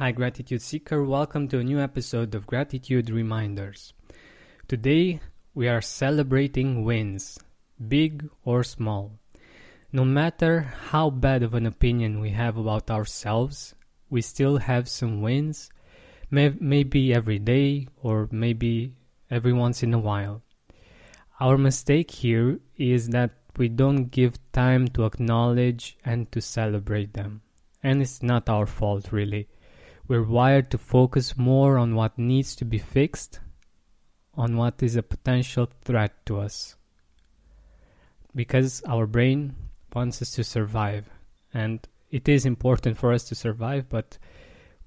Hi, Gratitude Seeker. Welcome to a new episode of Gratitude Reminders. Today, we are celebrating wins, big or small. No matter how bad of an opinion we have about ourselves, we still have some wins, may- maybe every day or maybe every once in a while. Our mistake here is that we don't give time to acknowledge and to celebrate them. And it's not our fault, really we're wired to focus more on what needs to be fixed, on what is a potential threat to us. Because our brain wants us to survive, and it is important for us to survive, but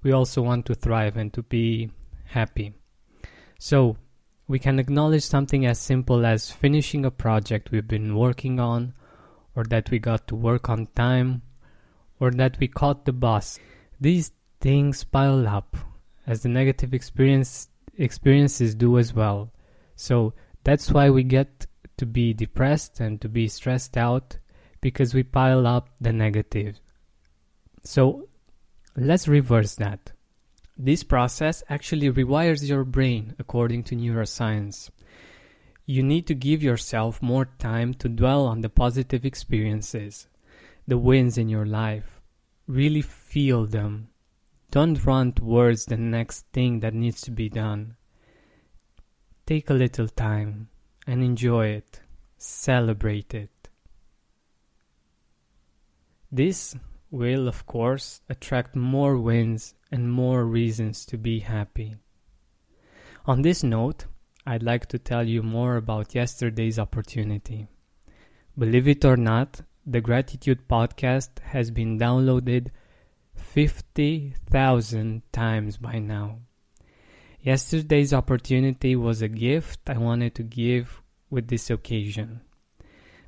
we also want to thrive and to be happy. So, we can acknowledge something as simple as finishing a project we've been working on, or that we got to work on time, or that we caught the bus. These things pile up as the negative experience experiences do as well. So that's why we get to be depressed and to be stressed out because we pile up the negative. So let's reverse that. This process actually rewires your brain according to neuroscience. You need to give yourself more time to dwell on the positive experiences, the wins in your life. Really feel them don't run towards the next thing that needs to be done. Take a little time and enjoy it. Celebrate it. This will, of course, attract more wins and more reasons to be happy. On this note, I'd like to tell you more about yesterday's opportunity. Believe it or not, the Gratitude Podcast has been downloaded 50,000 times by now. Yesterday's opportunity was a gift I wanted to give with this occasion.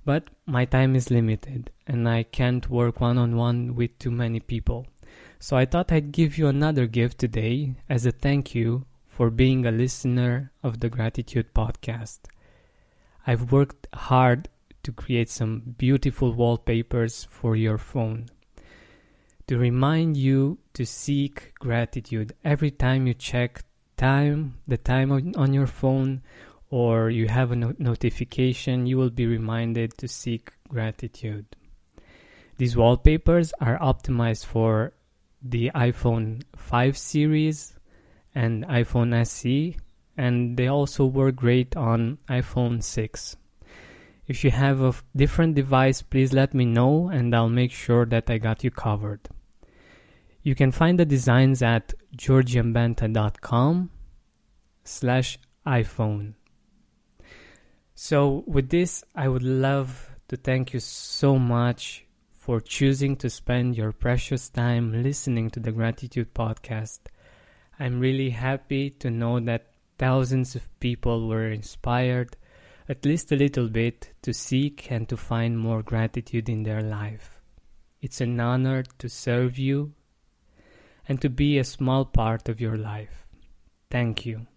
But my time is limited and I can't work one on one with too many people. So I thought I'd give you another gift today as a thank you for being a listener of the Gratitude Podcast. I've worked hard to create some beautiful wallpapers for your phone to remind you to seek gratitude every time you check time the time on your phone or you have a no- notification you will be reminded to seek gratitude. These wallpapers are optimized for the iphone 5 series and iphone se and they also work great on iphone 6 if you have a different device please let me know and i'll make sure that i got you covered you can find the designs at georgianbenta.com slash iPhone. So with this, I would love to thank you so much for choosing to spend your precious time listening to the Gratitude Podcast. I'm really happy to know that thousands of people were inspired, at least a little bit, to seek and to find more gratitude in their life. It's an honor to serve you and to be a small part of your life. Thank you.